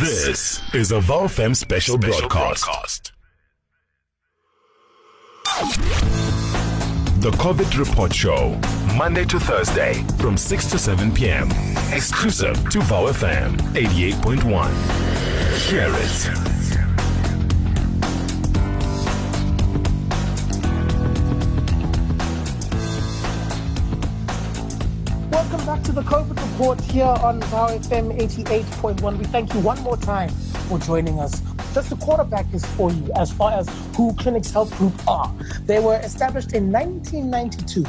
This is a VOW FM special, special broadcast. broadcast. The COVID Report Show, Monday to Thursday from 6 to 7 p.m. Exclusive to VOW FM 88.1. Hear it. To the COVID report here on Vow FM 88.1. We thank you one more time for joining us. Just a quarterback is for you as far as who Clinix Health Group are. They were established in 1992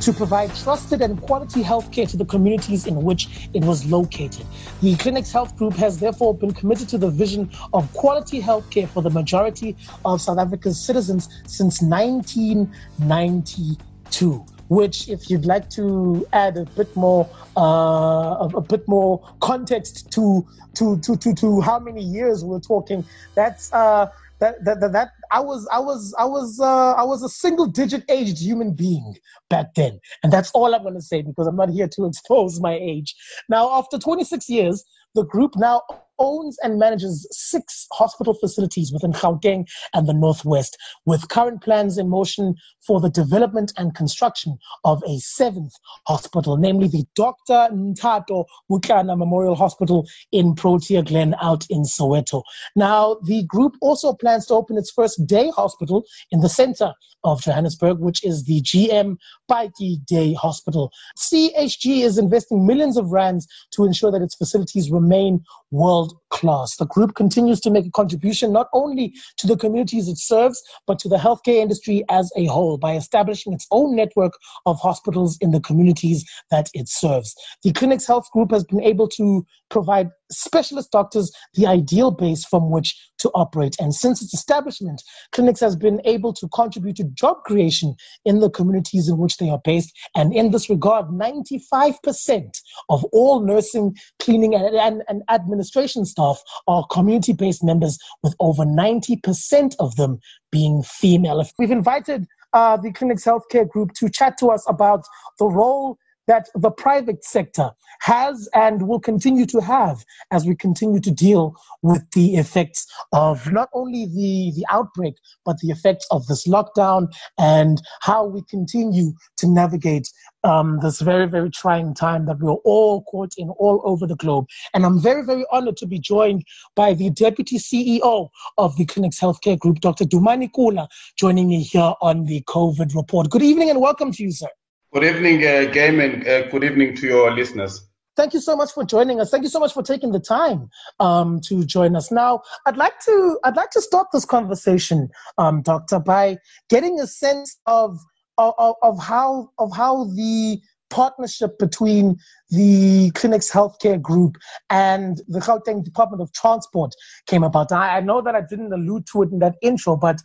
to provide trusted and quality healthcare to the communities in which it was located. The Clinix Health Group has therefore been committed to the vision of quality healthcare for the majority of South Africa's citizens since 1992 which, if you'd like to add a bit more, uh, a, bit more context to, to, to, to, to how many years we're talking, that's, uh, that, that, that, that I was, I was, I was, uh, I was a single digit aged human being back then. And that's all I'm going to say because I'm not here to expose my age. Now, after 26 years, the group now owns and manages six hospital facilities within Gauteng and the Northwest, with current plans in motion for the development and construction of a seventh hospital, namely the Dr. Nthato Motlana Memorial Hospital in Protea Glen out in Soweto. Now, the group also plans to open its first day hospital in the center of Johannesburg, which is the GM Paki Day Hospital. CHG is investing millions of rands to ensure that its facilities remain world little class. The group continues to make a contribution not only to the communities it serves, but to the healthcare industry as a whole by establishing its own network of hospitals in the communities that it serves. The Clinix Health Group has been able to provide specialist doctors the ideal base from which to operate. And since its establishment, Clinix has been able to contribute to job creation in the communities in which they are based. And in this regard, 95% of all nursing, cleaning, and, and, and administration staff are community based members, with over 90% of them being female. We've invited uh, the Clinix Healthcare Group to chat to us about the role that the private sector has and will continue to have as we continue to deal with the effects of not only the, the outbreak, but the effects of this lockdown and how we continue to navigate um, this very, very trying time that we're all caught in all over the globe. And I'm very, very honored to be joined by the Deputy CEO of the Clinix Healthcare Group, Dr. Dumani Kula, joining me here on the COVID report. Good evening and welcome to you, sir. Good evening, uh, Game, and uh, good evening to your listeners. Thank you so much for joining us. Thank you so much for taking the time um, to join us. Now, I'd like to I'd like to start this conversation, um, Doctor, by getting a sense of, of of how of how the partnership between the Clinix Healthcare Group and the Gauteng Department of Transport came about. I, I know that I didn't allude to it in that intro, but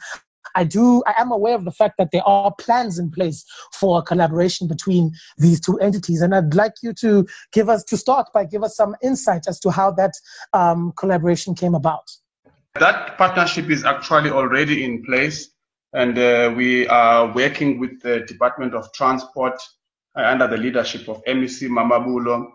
I do, I am aware of the fact that there are plans in place for collaboration between these two entities. And I'd like you to give us, to start by give us some insight as to how that um, collaboration came about. That partnership is actually already in place. And uh, we are working with the Department of Transport uh, under the leadership of MEC Mamabolo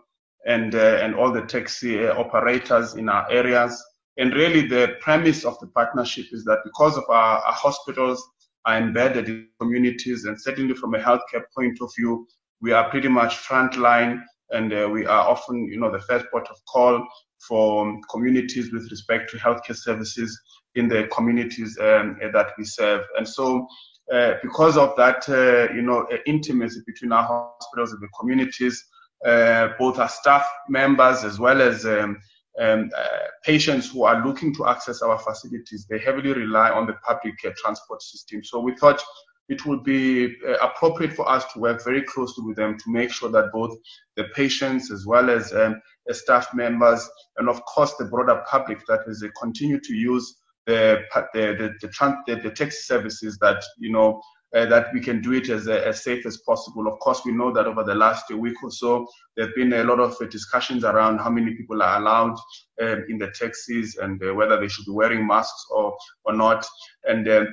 and, uh, and all the taxi uh, operators in our areas and really, the premise of the partnership is that because of our, our hospitals are embedded in communities, and certainly from a healthcare point of view, we are pretty much frontline, and uh, we are often, you know, the first port of call for communities with respect to healthcare services in the communities um, that we serve. And so, uh, because of that, uh, you know, intimacy between our hospitals and the communities, uh, both our staff members as well as um, um, uh, patients who are looking to access our facilities, they heavily rely on the public uh, transport system. So we thought it would be uh, appropriate for us to work very closely with them to make sure that both the patients as well as um, staff members and of course the broader public that is uh, continue to use the the the, the, the, the taxi services that you know uh, that we can do it as, uh, as safe as possible. Of course, we know that over the last week or so, there have been a lot of uh, discussions around how many people are allowed um, in the taxis and uh, whether they should be wearing masks or, or not. And um,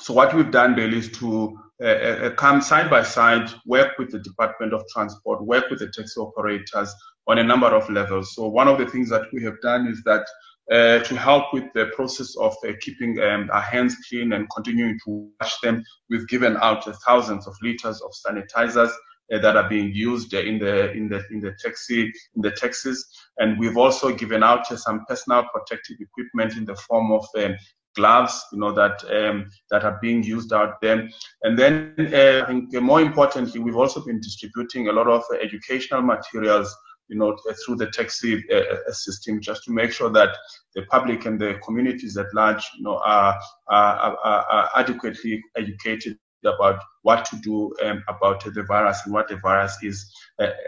so what we've done, Bill, is to uh, come side by side, work with the Department of Transport, work with the taxi operators on a number of levels. So one of the things that we have done is that uh, to help with the process of uh, keeping um, our hands clean and continuing to wash them, we've given out uh, thousands of liters of sanitizers uh, that are being used in the in the in the taxi in the taxis, and we've also given out uh, some personal protective equipment in the form of um, gloves, you know, that um, that are being used out there. And then uh, I think more importantly, we've also been distributing a lot of uh, educational materials, you know, through the taxi uh, uh, system, just to make sure that the public and the communities at large, you know, are, are, are, adequately educated about what to do um, about the virus and what the virus is,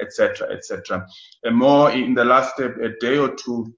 etc., uh, etc. Et and more in the last uh, day or two,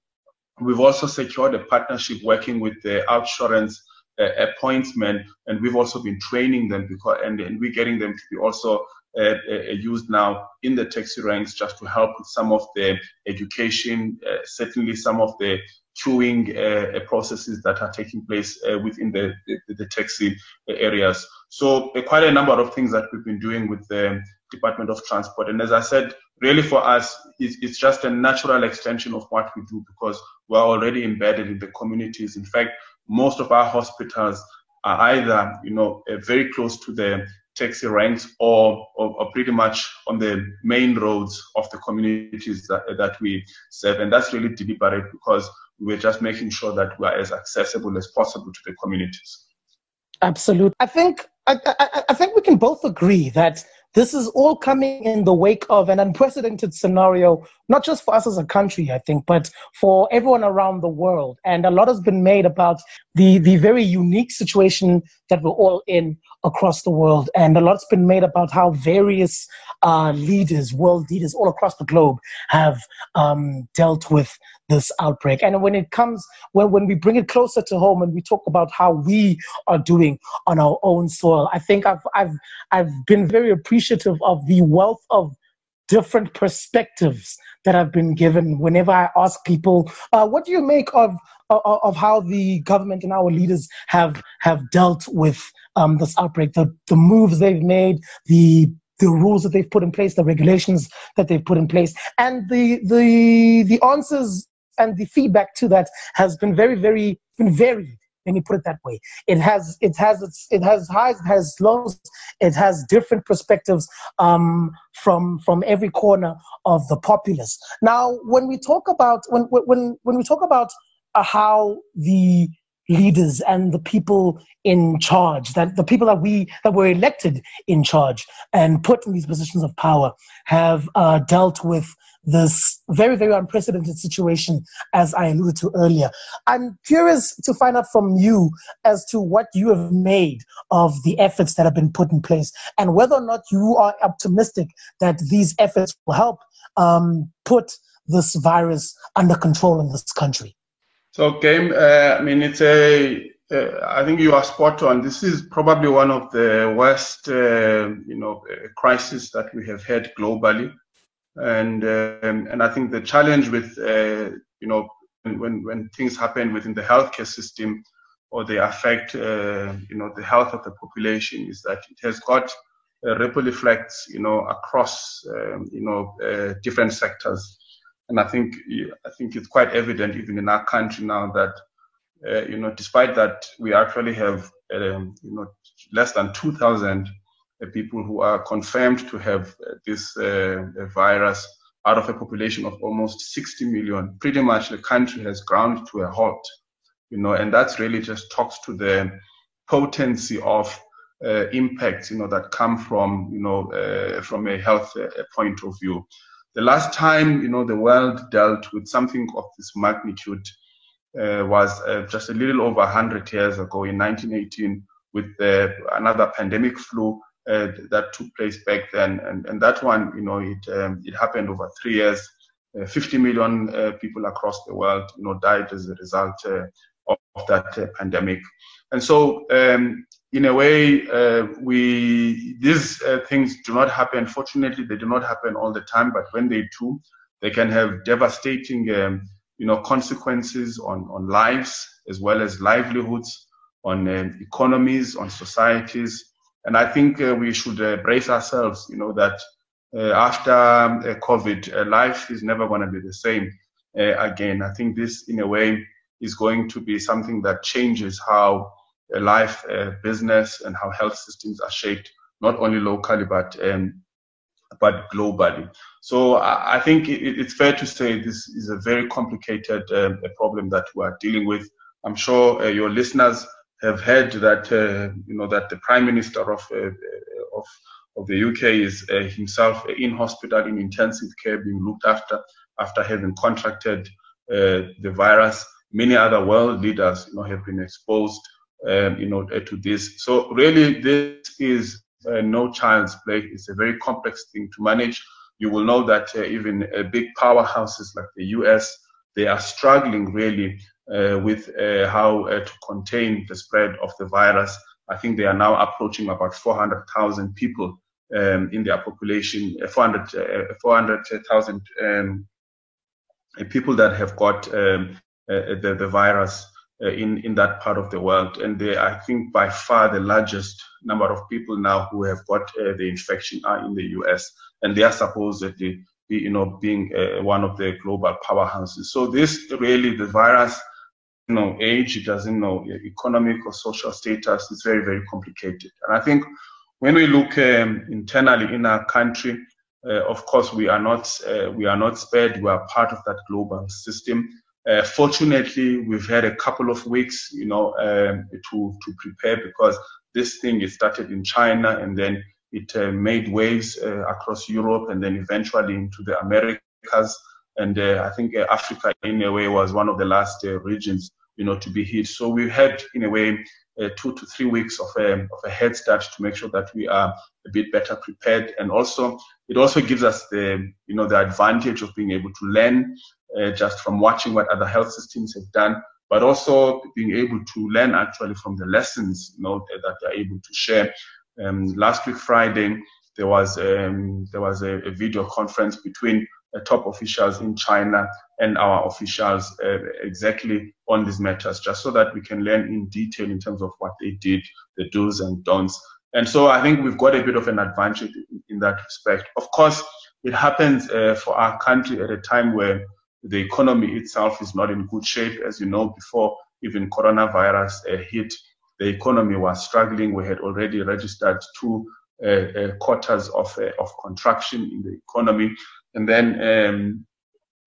We've also secured a partnership working with the outsurance uh, pointsmen, and we've also been training them because, and, and we're getting them to be also uh, uh, used now in the taxi ranks just to help with some of the education, uh, certainly some of the queuing uh, processes that are taking place within the, the, the, taxi areas. So quite a number of things that we've been doing with the Department of Transport. And as I said, really for us, it's, it's just a natural extension of what we do because we're already embedded in the communities. In fact, most of our hospitals are either, you know, very close to the taxi ranks or, or, or, pretty much on the main roads of the communities that, that we serve. And that's really deliberate because we're just making sure that we are as accessible as possible to the communities. Absolutely. I think I, I, I think we can both agree that this is all coming in the wake of an unprecedented scenario, not just for us as a country, I think, but for everyone around the world. And a lot has been made about the, the very unique situation that we're all in across the world. And a lot's been made about how various uh, leaders, world leaders all across the globe, have um, dealt with this outbreak. And when it comes, when, when we bring it closer to home and we talk about how we are doing on our own soil, I think I've, I've, I've been very appreciative of the wealth of different perspectives that have been given whenever I ask people, uh, what do you make of, of, of how the government and our leaders have have dealt with um, this outbreak, the, the moves they've made, the the rules that they've put in place, the regulations that they've put in place, and the the the answers and the feedback to that has been very, very been varied. Let me put it that way. It has it has its it has highs, it has lows, it has different perspectives um, from from every corner of the populace. Now, when we talk about when when when we talk about uh, how the leaders and the people in charge that the people that we that were elected in charge and put in these positions of power have uh, dealt with this very, very unprecedented situation, as I alluded to earlier. I'm curious to find out from you as to what you have made of the efforts that have been put in place and whether or not you are optimistic that these efforts will help um, put this virus under control in this country. So, Game, uh, I mean, it's a uh, I think you are spot on. This is probably one of the worst, uh, you know, uh, crises that we have had globally and um, and I think the challenge with uh, you know when when things happen within the healthcare system or they affect uh, you know the health of the population is that it has got uh, ripple effects you know across um, you know uh, different sectors, and I think I think it's quite evident even in our country now that uh, you know despite that we actually have um, you know less than 2,000 people who are confirmed to have uh, this uh, virus out of a population of almost 60 million. Pretty much the country has ground to a halt, you know, and that's really just talks to the potency of uh, impacts, you know, that come from, you know, uh, from a health uh, point of view. The last time, you know, the world dealt with something of this magnitude uh, was just a little over 100 years ago in 1918 with another pandemic flu uh, that took place back then. And, and that one, you know, it, um, it happened over three years. Uh, 50 million uh, people across the world, you know, died as a result uh, of, of, that uh, pandemic. And so, um, in a way, uh, we these things do not happen. Fortunately, they do not happen all the time. But when they do, they can have devastating, um, you know, consequences on on lives as well as livelihoods, on um, economies, on societies And I think uh, we should uh, brace ourselves, you know, that uh, after um, COVID, life is never going to be the same again. I think this, in a way, is going to be something that changes how life, business, and how health systems are shaped, not only locally, but um, but globally. So I think it's fair to say this is a very complicated uh, problem that we are dealing with. I'm sure uh, your listeners have heard that uh, you know that the Prime Minister of uh, of of the UK is uh, himself in hospital in intensive care, being looked after after having contracted uh, the virus. Many other world leaders, you know, have been exposed, um, you know, to this. So really, this is uh, no child's play. It's a very complex thing to manage. You will know that uh, even uh, big powerhouses like the US, they are struggling really uh, with uh, how uh, to contain the spread of the virus. I think they are now approaching about 400,000 people um, in their population, 400,000 400, um, people that have got um, the, the virus uh, in in that part of the world, and they, I think by far the largest number of people now who have got uh, the infection are in the U.S. and they are supposedly, you know, being uh, one of the global powerhouses. So this really the virus, know, age, it doesn't know economic or social status. It's very very complicated, and I think when we look um, internally in our country. Uh, of course, we are not uh, we are not spared. We are part of that global system. Uh, fortunately, we've had a couple of weeks, you know, um, to to prepare because this thing it started in China and then it uh, made waves uh, across Europe and then eventually into the Americas. And uh, I think uh, Africa, in a way, was one of the last uh, regions, you know, to be hit. So we had, in a way, two to three weeks of a, of a head start to make sure that we are a bit better prepared. And also, it also gives us the, you know, the advantage of being able to learn uh, just from watching what other health systems have done, but also being able to learn actually from the lessons you know, that they're able to share. Um, last week Friday, there was um, there was a, a, video conference between uh, top officials in China and our officials uh, exactly on these matters, just so that we can learn in detail in terms of what they did, the do's and don'ts. And so I think we've got a bit of an advantage in, that respect. Of course, it happens uh, for our country at a time where the economy itself is not in good shape. As you know, before even coronavirus uh, hit, the economy was struggling. We had already registered two uh, uh, quarters of, uh, of contraction in the economy. And then um,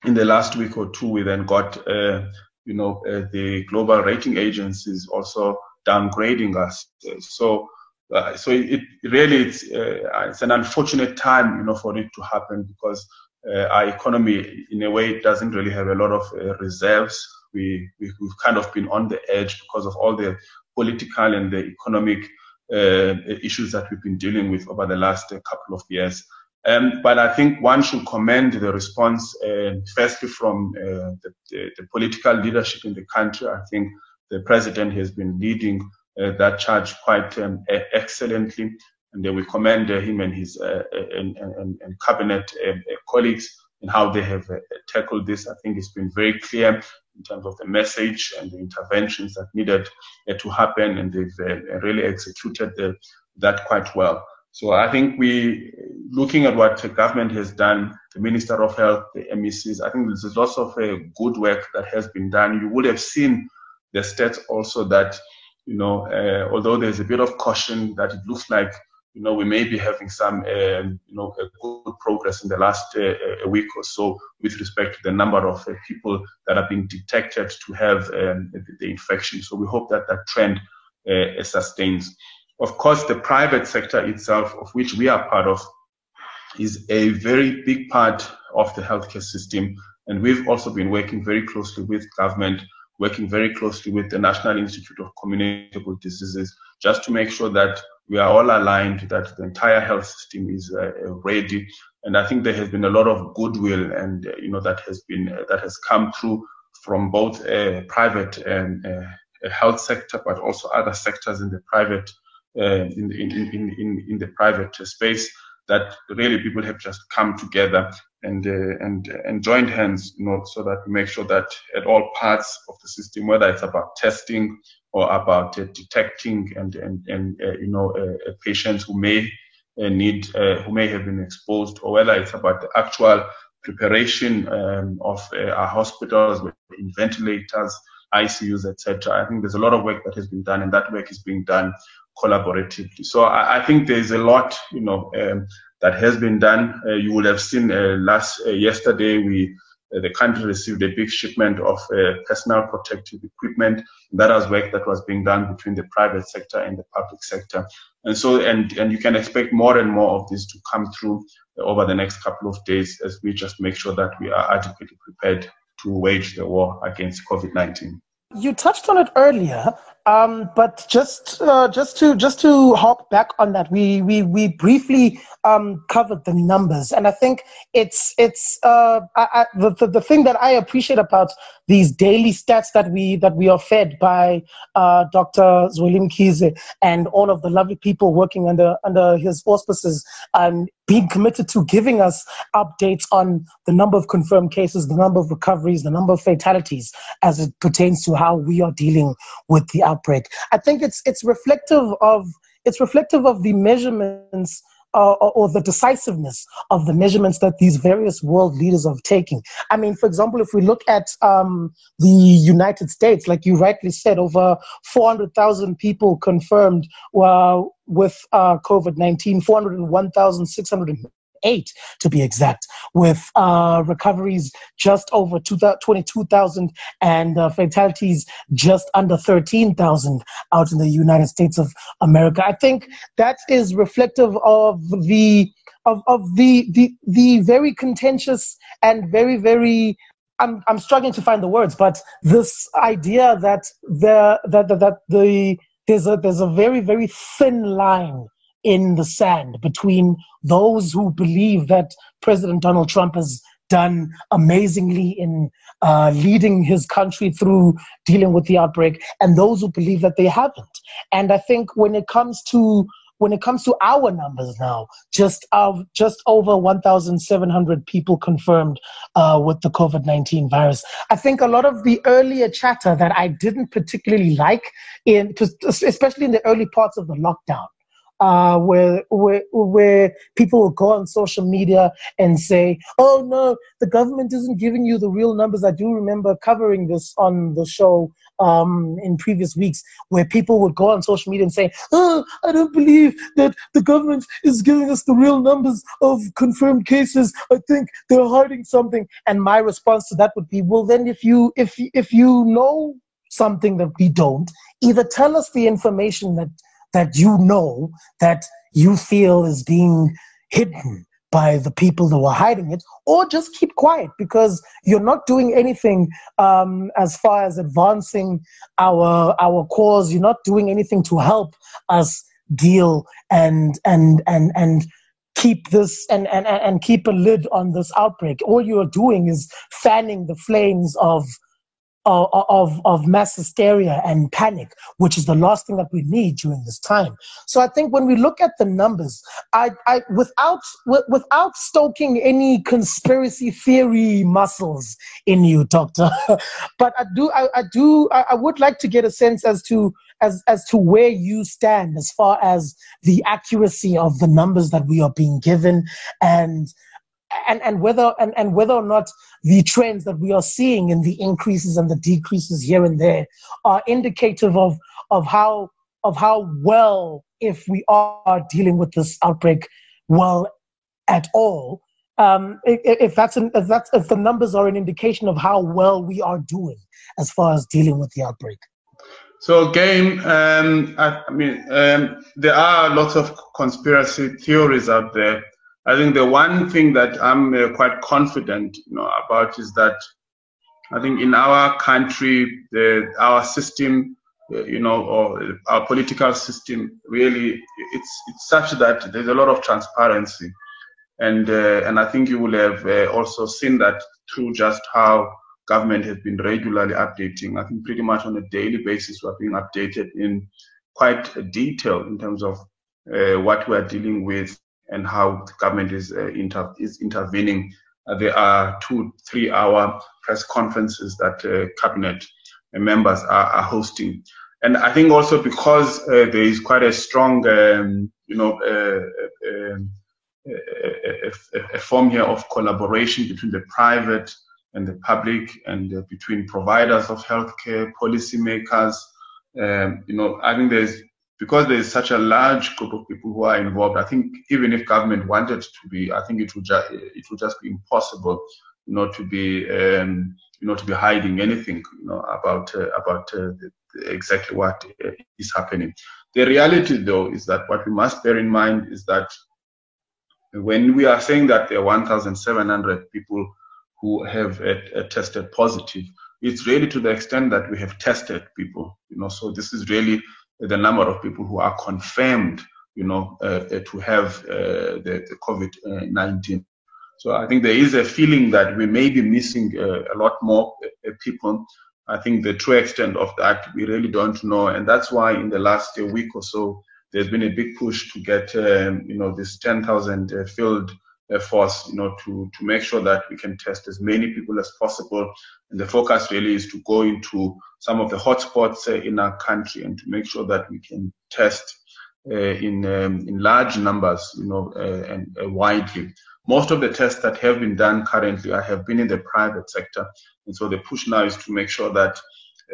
in the last week or two, we then got, uh, you know, uh, the global rating agencies also downgrading us. so uh, so it, really it's, uh, it's an unfortunate time, you know, for it to happen because uh, our economy, in a way, doesn't really have a lot of reserves. We, we have kind of been on the edge because of all the political and the economic issues that we've been dealing with over the last uh, couple of years. Um, but I think one should commend the response, uh, firstly from uh, the, the, the, political leadership in the country. I think the president has been leading that charge quite um, excellently and we commend him and his uh, and, and, and, cabinet uh, colleagues in how they have uh, tackled this. I think it's been very clear in terms of the message and the interventions that needed to happen, and they've really executed the, that quite well. So I think we, looking at what the government has done, the Minister of Health, the MECs, I think there's lots of uh, good work that has been done. You would have seen the stats also that, you know, uh, although there's a bit of caution that it looks like you know, we may be having some, um, you know, good progress in the last uh, a week or so with respect to the number of uh, people that are being detected to have um, the, infection. So we hope that that trend uh, sustains. Of course, the private sector itself, of which we are part of, is a very big part of the healthcare system. And we've also been working very closely with government, working very closely with the National Institute of Communicable Diseases, just to make sure that we are all aligned that the entire health system is uh, ready. And I think there has been a lot of goodwill, and uh, you know that has been uh, that has come through from both uh, private and uh, health sector, but also other sectors in the private uh, in, in, in, in, in the private space. That really people have just come together and and and joined hands, you know, so that we make sure that at all parts of the system, whether it's about testing, or about uh, detecting and and and uh, you know uh, patients who may need who may have been exposed, or whether it's about the actual preparation um, of our hospitals with ventilators, ICUs, etc. I think there's a lot of work that has been done, and that work is being done collaboratively. So I, I think there's a lot, you know, um, that has been done. Uh, you will have seen uh, last uh, yesterday we the country received a big shipment of uh, personal protective equipment. That was work that was being done between the private sector and the public sector. And so, and, and you can expect more and more of this to come through over the next couple of days as we just make sure that we are adequately prepared to wage the war against COVID-19. You touched on it earlier, um, but just uh, just to just to hop back on that, we we we briefly um, covered the numbers, and I think it's it's uh, I, I, the, the, thing that I appreciate about these daily stats that we that we are fed by uh, Dr. Zweli Mkhize and all of the lovely people working under under his auspices, and being committed to giving us updates on the number of confirmed cases, the number of recoveries, the number of fatalities as it pertains to how we are dealing with the outbreak. I think it's it's reflective of it's reflective of the measurements uh, or, the decisiveness of the measurements that these various world leaders are taking. I mean, for example, if we look at um, the United States, like you rightly said, over 400,000 people confirmed uh, with uh, COVID 19, 401,600 eight to be exact, with uh, recoveries just over 22,000 and uh, fatalities just under 13,000 out in the United States of America. I think that is reflective of the of, of the, the the very contentious and very very I'm I'm struggling to find the words, but this idea that the that that, that the there's a there's a very very thin line in the sand between those who believe that President Donald Trump has done amazingly in uh, leading his country through dealing with the outbreak and those who believe that they haven't. And I think when it comes to when it comes to our numbers now, just of just over 1,700 people confirmed uh, with the COVID-19 virus. I think a lot of the earlier chatter that I didn't particularly like, in especially in the early parts of the lockdown, uh, where, where, where people will go on social media and say, oh no, the government isn't giving you the real numbers. I do remember covering this on the show um, in previous weeks where people would go on social media and say, oh, I don't believe that the government is giving us the real numbers of confirmed cases. I think they're hiding something. And my response to that would be, well, then if you, if, if you know something that we don't, either tell us the information that that you know that you feel is being hidden by the people who are hiding it, or just keep quiet because you're not doing anything um, as far as advancing our our cause. You're not doing anything to help us deal and and and and keep this and, and and keep a lid on this outbreak. All you're doing is fanning the flames of of, of mass hysteria and panic, which is the last thing that we need during this time. So I think when we look at the numbers, I, I without without stoking any conspiracy theory muscles in you, Doctor, but I do I, I do I, I would like to get a sense as to as as to where you stand as far as the accuracy of the numbers that we are being given and and, and whether and, and whether or not the trends that we are seeing in the increases and the decreases here and there are indicative of of how of how well if we are dealing with this outbreak well at all. Um, if, that's an, if that's if the numbers are an indication of how well we are doing as far as dealing with the outbreak. So game um, I, I, mean um, there are lots of conspiracy theories out there I think the one thing that I'm uh, quite confident you know, about is that I think in our country, the, our system, uh, you know, or our political system, really, it's it's such that there's a lot of transparency, and uh, and I think you will have uh, also seen that through just how government has been regularly updating. I think pretty much on a daily basis we're being updated in quite detail in terms of uh, what we're dealing with and how the government is, uh, inter- is intervening. Uh, there are two, three hour press conferences that uh, cabinet members are, are, hosting. and I think also because uh, there is quite a strong, um, you know, uh, a, a, form here of collaboration between the private and the public and between providers of healthcare, policymakers. Um, you know, I think there's because there is such a large group of people who are involved. I think even if government wanted to be, I think it would just it would just be impossible, you know, to be um, you know to be hiding anything, you know, about uh, about uh, exactly what uh, is happening. The reality, though, is that what we must bear in mind is that when we are saying that there are 1,700 people who have tested positive, it's really to the extent that we have tested people. You know, so this is really the number of people who are confirmed, you know, uh, uh to have uh, the, the COVID-19. So I think there is a feeling that we may be missing a lot more people. I think the true extent of that we really don't know, and that's why in the last week or so there's been a big push to get um, you know this 10,000 uh, field force you know to to make sure that we can test as many people as possible. And the focus really is to go into some of the hotspots uh, in our country and to make sure that we can test uh, in um, in large numbers you know uh, and uh, widely. Most of the tests that have been done currently have been in the private sector. And so the push now is to make sure that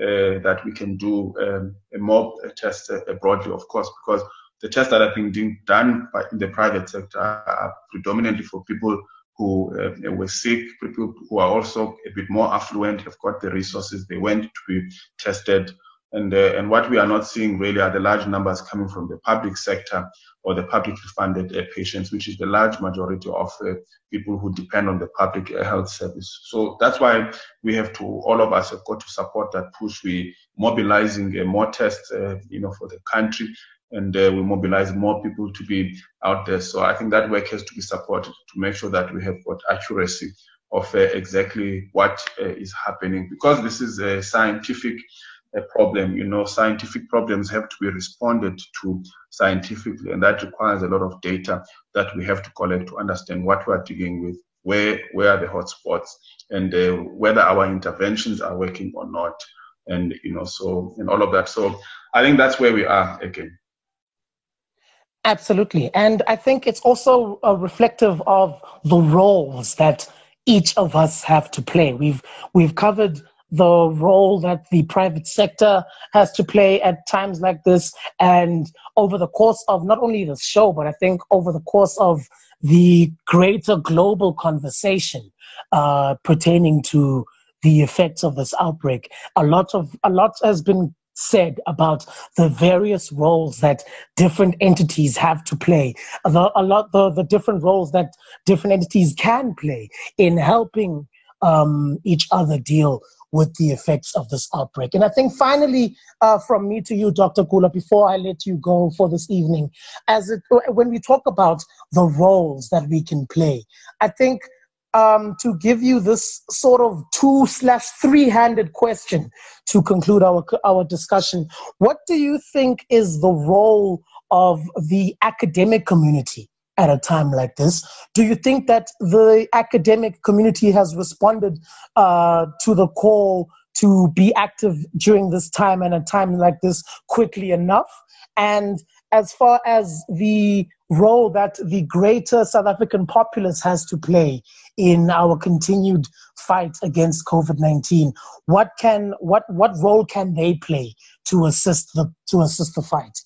uh, that we can do um, a more test uh, broadly, of course, because the tests that are being done by, in the private sector are predominantly for people who uh, were sick, people who are also a bit more affluent, have got the resources, they went to be tested. And, uh, and what we are not seeing really are the large numbers coming from the public sector or the publicly funded uh, patients, which is the large majority of uh, people who depend on the public uh, health service. So that's why we have to, all of us have got to support that push. We mobilizing uh, more tests, uh, you know, for the country, and uh, we mobilize more people to be out there. So I think that work has to be supported to make sure that we have got accuracy of exactly what is happening, because this is a scientific a problem. You know, scientific problems have to be responded to scientifically, and that requires a lot of data that we have to collect to understand what we are dealing with, where where are the hotspots, and uh, whether our interventions are working or not, and you know, so and all of that. So I think that's where we are again. Absolutely, and I think it's also a reflective of the roles that each of us have to play. We've we've covered the role that the private sector has to play at times like this. And over the course of not only this show, but I think over the course of the greater global conversation uh, pertaining to the effects of this outbreak, a lot of a lot has been said about the various roles that different entities have to play, the, a lot the, the different roles that different entities can play in helping um, each other deal with the effects of this outbreak. And I think finally, uh, from me to you, Dr. Kula, before I let you go for this evening, as it, when we talk about the roles that we can play, I think um, to give you this sort of two slash three handed question to conclude our, our discussion, what do you think is the role of the academic community at a time like this. Do you think that the academic community has responded uh, to the call to be active during this time and a time like this quickly enough? And as far as the role that the greater South African populace has to play in our continued fight against COVID-19, what can what what role can they play to assist the to assist the fight?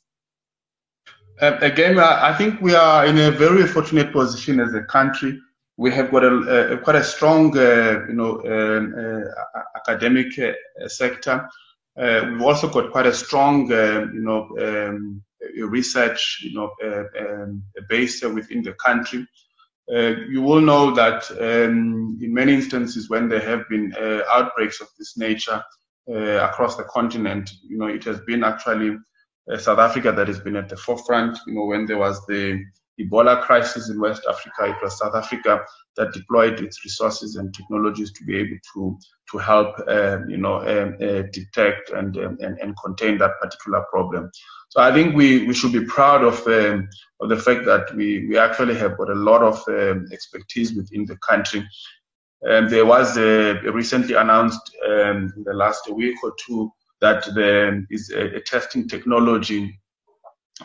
Uh, again, I think we are in a very fortunate position as a country. We have got a, a quite a strong, uh, you know, um, uh, academic uh, sector. Uh, we've also got quite a strong, um, you know, um, research, you know, um, base within the country. you will know that um, in many instances, when there have been outbreaks of this nature across the continent, you know, it has been actually uh, South Africa that has been at the forefront. You know, when there was the Ebola crisis in West Africa, it was South Africa that deployed its resources and technologies to be able to to help, um, you know, um, uh, detect and, um, and, and contain that particular problem. So I think we, we should be proud of of the fact that we, we actually have got a lot of expertise within the country. There was a, recently announced in the last week or two that there is a, a testing technology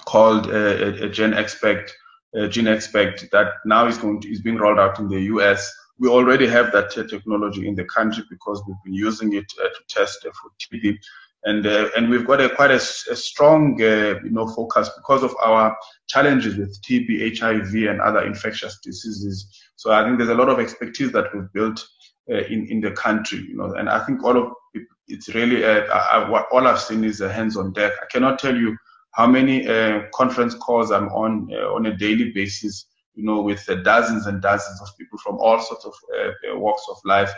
called uh, a, GeneXpert, GeneXpert that now is going to, is being rolled out in the US. We already have that technology in the country because we've been using it uh, to test uh, for TB. And, uh, and we've got a quite a, a strong uh, you know focus because of our challenges with TB, HIV, and other infectious diseases. So I think there's a lot of expertise that we've built uh, in in the country, you know, and I think all of it's really uh, I, what all I've seen is a hands on deck. I cannot tell you how many uh, conference calls I'm on uh, on a daily basis, you know, with uh, dozens and dozens of people from all sorts of uh, walks of life.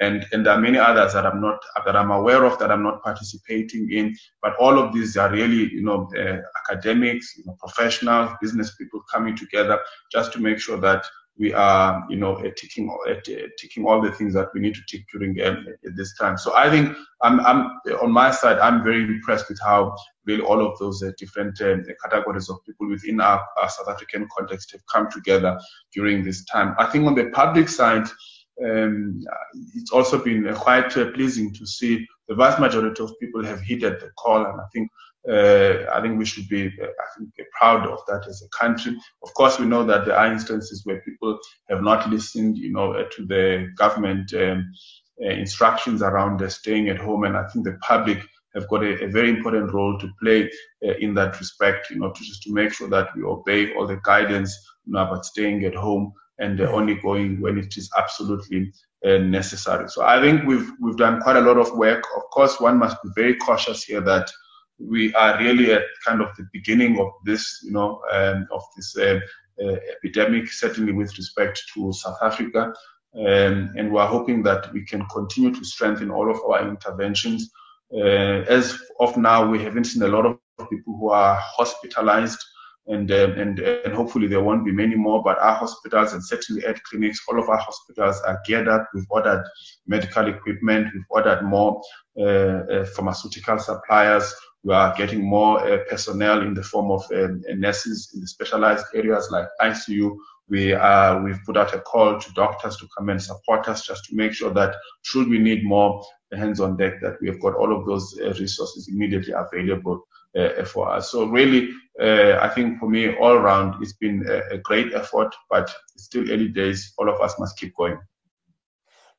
And, and there are many others that I'm not that I'm aware of that I'm not participating in. But all of these are really, you know, uh, academics, you know, professionals, business people coming together just to make sure that we are, you know, uh, ticking, uh, ticking all the things that we need to tick during um, this time. So I think I'm, I'm on my side, I'm very impressed with how really all of those uh, different um, categories of people within our, our, South African context have come together during this time. I think on the public side, um, it's also been quite uh, pleasing to see the vast majority of people have heeded the call, and I think uh, I think we should be uh, I think, proud of that as a country. Of course, we know that there are instances where people have not listened, you know, uh, to the government um, uh, instructions around staying at home, and I think the public have got a, a very important role to play uh, in that respect. You know, to just to make sure that we obey all the guidance you know, about staying at home and uh, only going when it is absolutely necessary. So I think we've we've done quite a lot of work. Of course, one must be very cautious here that we are really at kind of the beginning of this, you know, um, of this uh, uh, epidemic, certainly with respect to South Africa. Um, and we're hoping that we can continue to strengthen all of our interventions. Uh, as of now, we haven't seen a lot of people who are hospitalized, and, uh, and, and hopefully there won't be many more. But our hospitals and certainly at Clinix, all of our hospitals are geared up. We've ordered medical equipment, we've ordered more uh, uh, pharmaceutical suppliers. We are getting more uh, personnel in the form of um, nurses in the specialized areas like ICU. We are, we've put out a call to doctors to come and support us just to make sure that should we need more hands on deck, that we have got all of those uh, resources immediately available uh, for us. So really, uh, I think for me, all around, it's been a, a great effort, but it's still early days. All of us must keep going.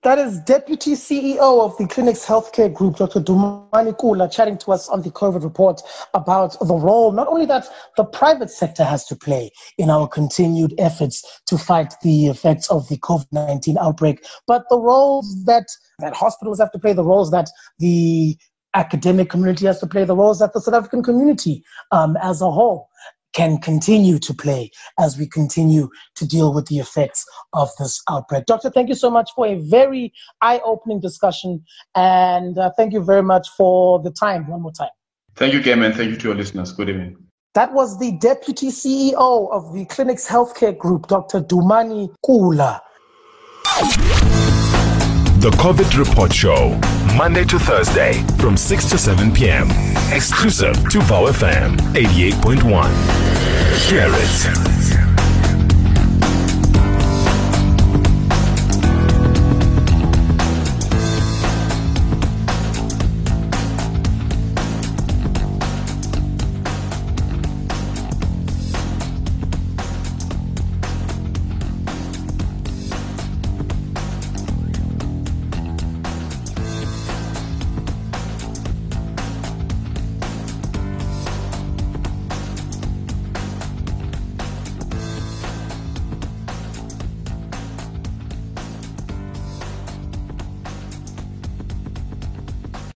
That is Deputy CEO of the Clinix Healthcare Group, Dr. Dumani Kula, chatting to us on the COVID report about the role, not only that the private sector has to play in our continued efforts to fight the effects of the COVID 19 outbreak, but the roles that, that hospitals have to play, the roles that the academic community has to play, the roles that the South African community um, as a whole can continue to play as we continue to deal with the effects of this outbreak. Doctor, thank you so much for a very eye opening discussion. And uh, thank you very much for the time one more time. Thank you, Game, and thank you to your listeners. Good evening. That was the Deputy CEO of the Clinix Healthcare Group, Dr. Dumani Kula. The COVID Report Show, Monday to Thursday from 6 to 7 p.m. Exclusive to VOW FM 88.1. Hear it.